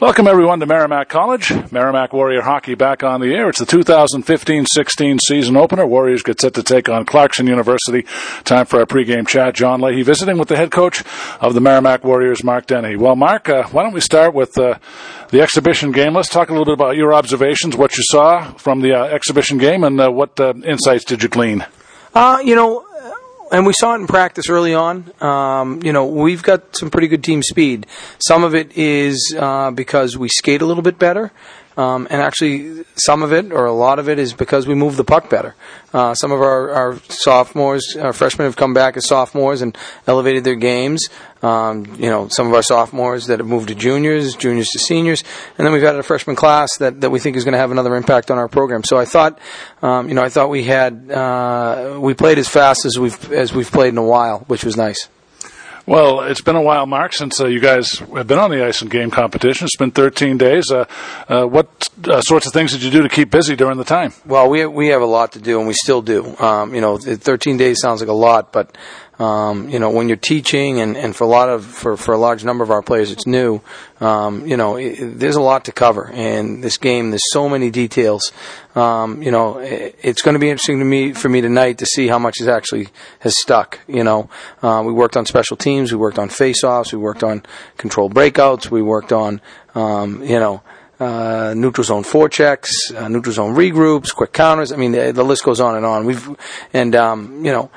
Welcome everyone to Merrimack College. Merrimack Warrior Hockey back on the air. It's the 2015-16 season opener. Warriors get set to take on Clarkson University. Time for our pregame chat. John Leahy visiting with the head coach of the Merrimack Warriors, Mark Dennehy. Well, Mark, uh, why don't we start with uh, the exhibition game? Let's talk a little bit about your observations, what you saw from the uh, exhibition game, and uh, what uh, insights did you glean? Uh, you know, and we saw it in practice early on. Um, you know, we've got some pretty good team speed. Some of it is uh, because we skate a little bit better. Um, and actually, some of it, or a lot of it, is because we move the puck better. Uh, some of our, our sophomores, our freshmen have come back as sophomores and elevated their games. Um, you know, some of our sophomores that have moved to juniors, juniors to seniors, and then we've got a freshman class that, that we think is going to have another impact on our program. So I thought, um, you know, I thought we had uh, we played as fast as we've as we've played in a while, which was nice. Well, it's been a while, Mark, since uh, you guys have been on the ice and game competition. It's been 13 days. Uh, uh, what uh, sorts of things did you do to keep busy during the time? Well, we we have a lot to do, and we still do. Um, you know, 13 days sounds like a lot, but um, you know, when you're teaching, and, and for a lot of for, for a large number of our players, it's new. Um, you know, it, there's a lot to cover, and this game, there's so many details. Um, you know, it, it's going to be interesting to me for me tonight to see how much is actually has stuck. You know, uh, we worked on special teams, we worked on face-offs, we worked on controlled breakouts, we worked on, um, you know. Uh, neutral zone forechecks, uh, neutral zone regroups, quick counters. I mean, the, the list goes on and on. We've and um, you know,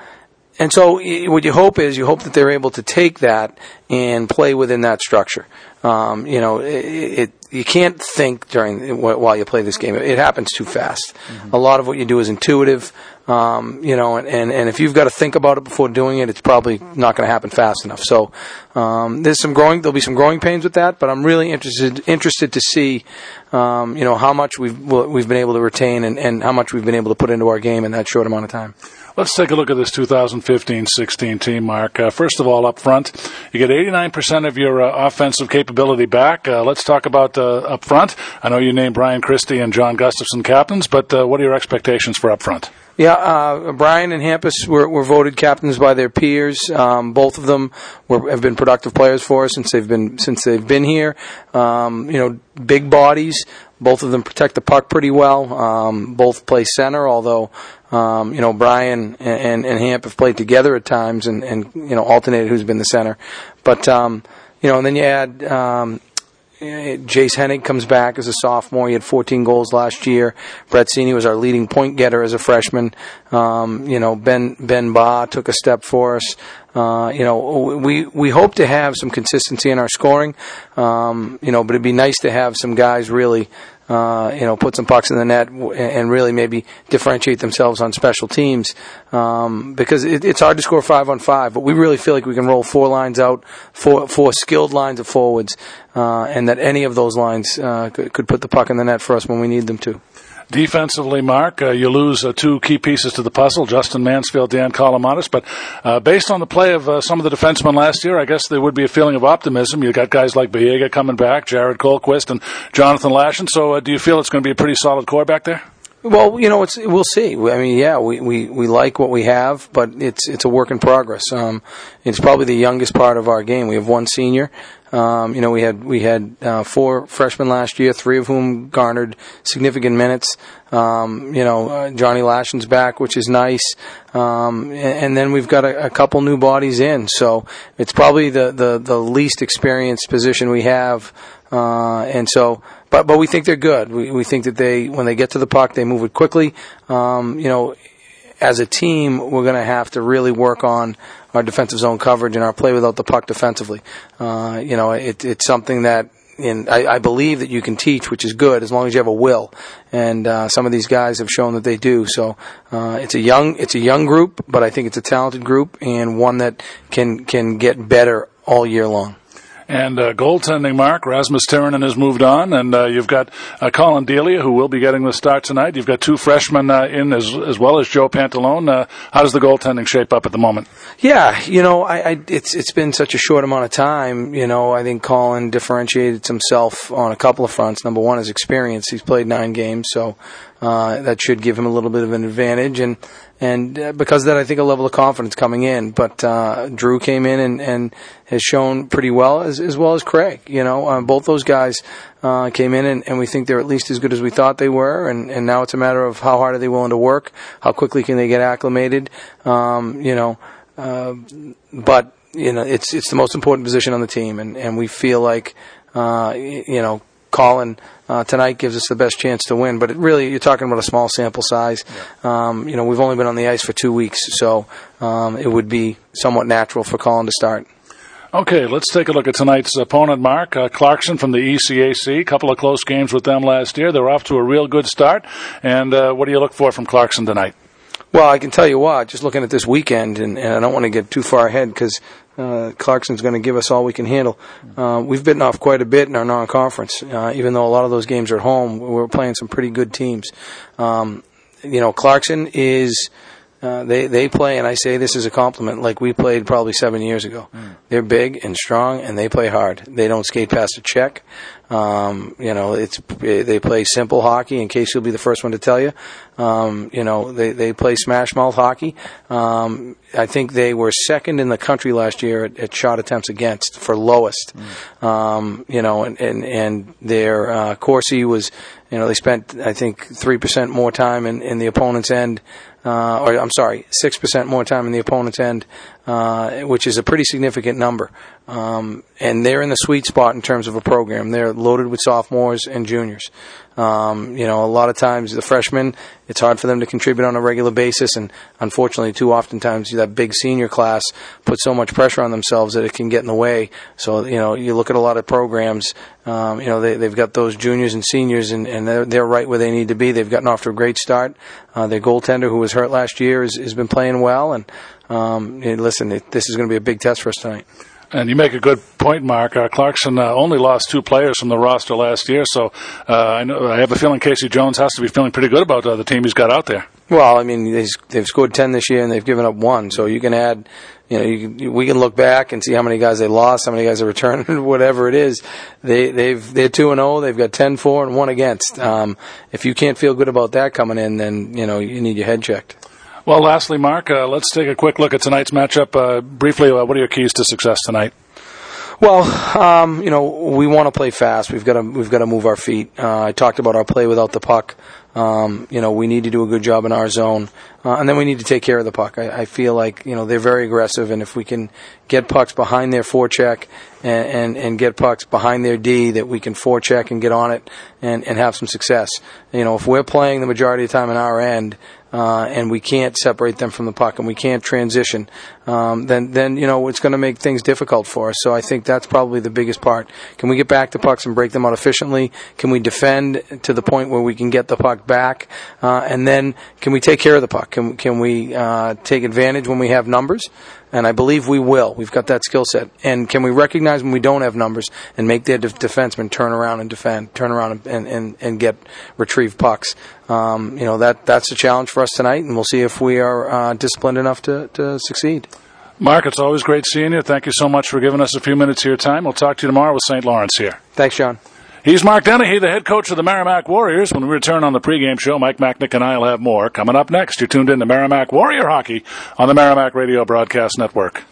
and so what you hope is you hope that they're able to take that and play within that structure. Um, you know, it, it, you can't think during while you play this game. It happens too fast. Mm-hmm. A lot of what you do is intuitive. Um, you know, and, and, and if you've got to think about it before doing it, it's probably not going to happen fast enough. So um, there's some growing. There'll be some growing pains with that, but I'm really interested interested to see, um, you know, how much we've we've been able to retain and, and how much we've been able to put into our game in that short amount of time. Let's take a look at this 2015-16 team, Mark. Uh, first of all, up front, you get 89% of your uh, offensive capability back. Uh, let's talk about uh, up front. I know you named Brian Christie and John Gustafsson captains, but uh, what are your expectations for up front? Yeah, uh, Brian and Hampus were, were, voted captains by their peers. Um, both of them were, have been productive players for us since they've been since they've been here. Um, you know, big bodies. Both of them protect the puck pretty well. Um, both play center, although um, you know Brian and, and, and Hamp have played together at times and, and you know alternated who's been the center. But um, you know, and then you add um, Jace Hennig comes back as a sophomore. He had 14 goals last year. Brett Seney was our leading point getter as a freshman. Um, you know, Ben Ben Ba took a step for us. Uh, you know, we we hope to have some consistency in our scoring. Um, you know, but it'd be nice to have some guys really uh, you know, put some pucks in the net and really maybe differentiate themselves on special teams um, because it, it's hard to score five on five. But we really feel like we can roll four lines out, four four skilled lines of forwards, uh, and that any of those lines uh, could, could put the puck in the net for us when we need them to. Defensively, Mark, uh, you lose uh, two key pieces to the puzzle, Justin Mansfield, Dan Kolomatis. But uh, based on the play of uh, some of the defensemen last year, I guess there would be a feeling of optimism. You've got guys like Biega coming back, Jared Kolquist, and Jonathan Lashin. So uh, do you feel it's going to be a pretty solid core back there? Well, you know, it's we'll see. I mean, yeah, we, we, we like what we have, but it's it's a work in progress. Um, it's probably the youngest part of our game. We have one senior. Um, you know, we had we had uh, four freshmen last year, three of whom garnered significant minutes. Um, you know, uh, Johnny Lashin's back, which is nice, um, and, and, then we've got a, a, couple new bodies in. So it's probably the the, the least experienced position we have, uh, and so but but we think they're good. We we think that they when they get to the puck, they move it quickly. Um, you know, as a team, we're going to have to really work on our defensive zone coverage and our play without the puck defensively. Uh, you know, it, it's something that in, I, I, believe that you can teach, which is good as long as you have a will. And uh, some of these guys have shown that they do. So uh, it's a young it's a young group, but I think it's a talented group and one that can can get better all year long. And uh, goaltending, Mark, Rasmus Tirronen has moved on, and uh, you've got uh, Colin Delia, who will be getting the start tonight. You've got two freshmen uh, in as, as well as Joe Pantalone. Uh, how does the goaltending shape up at the moment? Yeah, you know, I, I, it's it's been such a short amount of time. You know, I think Colin differentiated himself on a couple of fronts. Number one is experience. He's played nine games, so Uh, that should give him a little bit of an advantage, and and uh, because of that, I think a level of confidence coming in. But uh, Drew came in and, and has shown pretty well, as, as well as Craig. You know, uh, both those guys uh, came in, and, and we think they're at least as good as we thought they were. And, and now it's a matter of how hard are they willing to work, how quickly can they get acclimated. Um, you know, uh, but you know, it's it's the most important position on the team, and, and we feel like uh, you know Colin uh, tonight gives us the best chance to win. But it really, you're talking about a small sample size. Yeah. Um, you know, we've only been on the ice for two weeks, so um, it would be somewhat natural for Colin to start. Okay, let's take a look at tonight's opponent, Mark. Uh, Clarkson from the ECAC. A couple of close games with them last year. They're off to a real good start. And uh, what do you look for from Clarkson tonight? Well, I can tell you what, just looking at this weekend, and, and I don't want to get too far ahead because uh, Clarkson's going to give us all we can handle. Uh, we've bitten off quite a bit in our non-conference, uh, even though a lot of those games are at home. We're playing some pretty good teams. Um, you know, Clarkson is. Uh, they they play, and I say this is a compliment. Like we played probably seven years ago. Mm. They're big and strong, and they play hard. They don't skate past a check. Um, you know, it's they play simple hockey. In case you'll be the first one to tell you, um, you know, they they play smash mouth hockey. Um, I think they were second in the country last year at, at shot attempts against for lowest. Mm. Um, you know, and and, and their uh, Corsi was, you know, they spent I think three percent more time in, in the opponent's end uh, or I'm sorry, six percent more time in the opponent's end, uh, which is a pretty significant number. Um, and they're in the sweet spot in terms of a program. They're loaded with sophomores and juniors. Um, you know, a lot of times the freshmen, it's hard for them to contribute on a regular basis, and unfortunately, too often times that big senior class puts so much pressure on themselves that it can get in the way. So, you know, you look at a lot of programs, um, you know, they, they've got those juniors and seniors, and, and they're, they're right where they need to be. They've gotten off to a great start. Uh, their goaltender, who was hurt last year, has, has been playing well, and um, listen, it, this is going to be a big test for us tonight. And you make a good point, Mark. Uh, Clarkson uh, only lost two players from the roster last year, so uh, I, know, I have a feeling Casey Jones has to be feeling pretty good about uh, the team he's got out there. Well, I mean, they've scored ten this year and they've given up one, so you can add. You know, you, we can look back and see how many guys they lost, how many guys they returned, whatever it is. They they've they're two and zero. Oh, they've got 10-4 and one against. Um, if you can't feel good about that coming in, then you know you need your head checked. Well, lastly, Mark, uh, let's take a quick look at tonight's matchup. Uh, briefly, uh, what are your keys to success tonight? Well, um, you know, we want to play fast. We've got to we've got to move our feet. Uh, I talked about our play without the puck. Um, you know, we need to do a good job in our zone, uh, and then we need to take care of the puck. I, I, feel like you know they're very aggressive, and if we can get pucks behind their forecheck and, and, and get pucks behind their D, that we can forecheck and get on it and, and have some success. You know, if we're playing the majority of the time in our end, uh, and we can't separate them from the puck and we can't transition, um, then then you know it's going to make things difficult for us. So I think that's probably the biggest part. Can we get back to pucks and break them out efficiently? Can we defend to the point where we can get the puck back? Uh, and then can we take care of the puck? Can can we uh, take advantage when we have numbers? and I believe we will. We've got that skill set. And can we recognize when we don't have numbers and make their de- defensemen turn around and defend, turn around and, and, and get retrieve pucks? Um, you know that that's a challenge for us tonight, and we'll see if we are uh, disciplined enough to, to succeed. Mark, it's always great seeing you. Thank you so much for giving us a few minutes of your time. We'll talk to you tomorrow with St. Lawrence here. Thanks, John. He's Mark Dennehy, the head coach of the Merrimack Warriors. When we return on the pregame show, Mike Macknick and I will have more. Coming up next, you're tuned in to Merrimack Warrior Hockey on the Merrimack Radio Broadcast Network.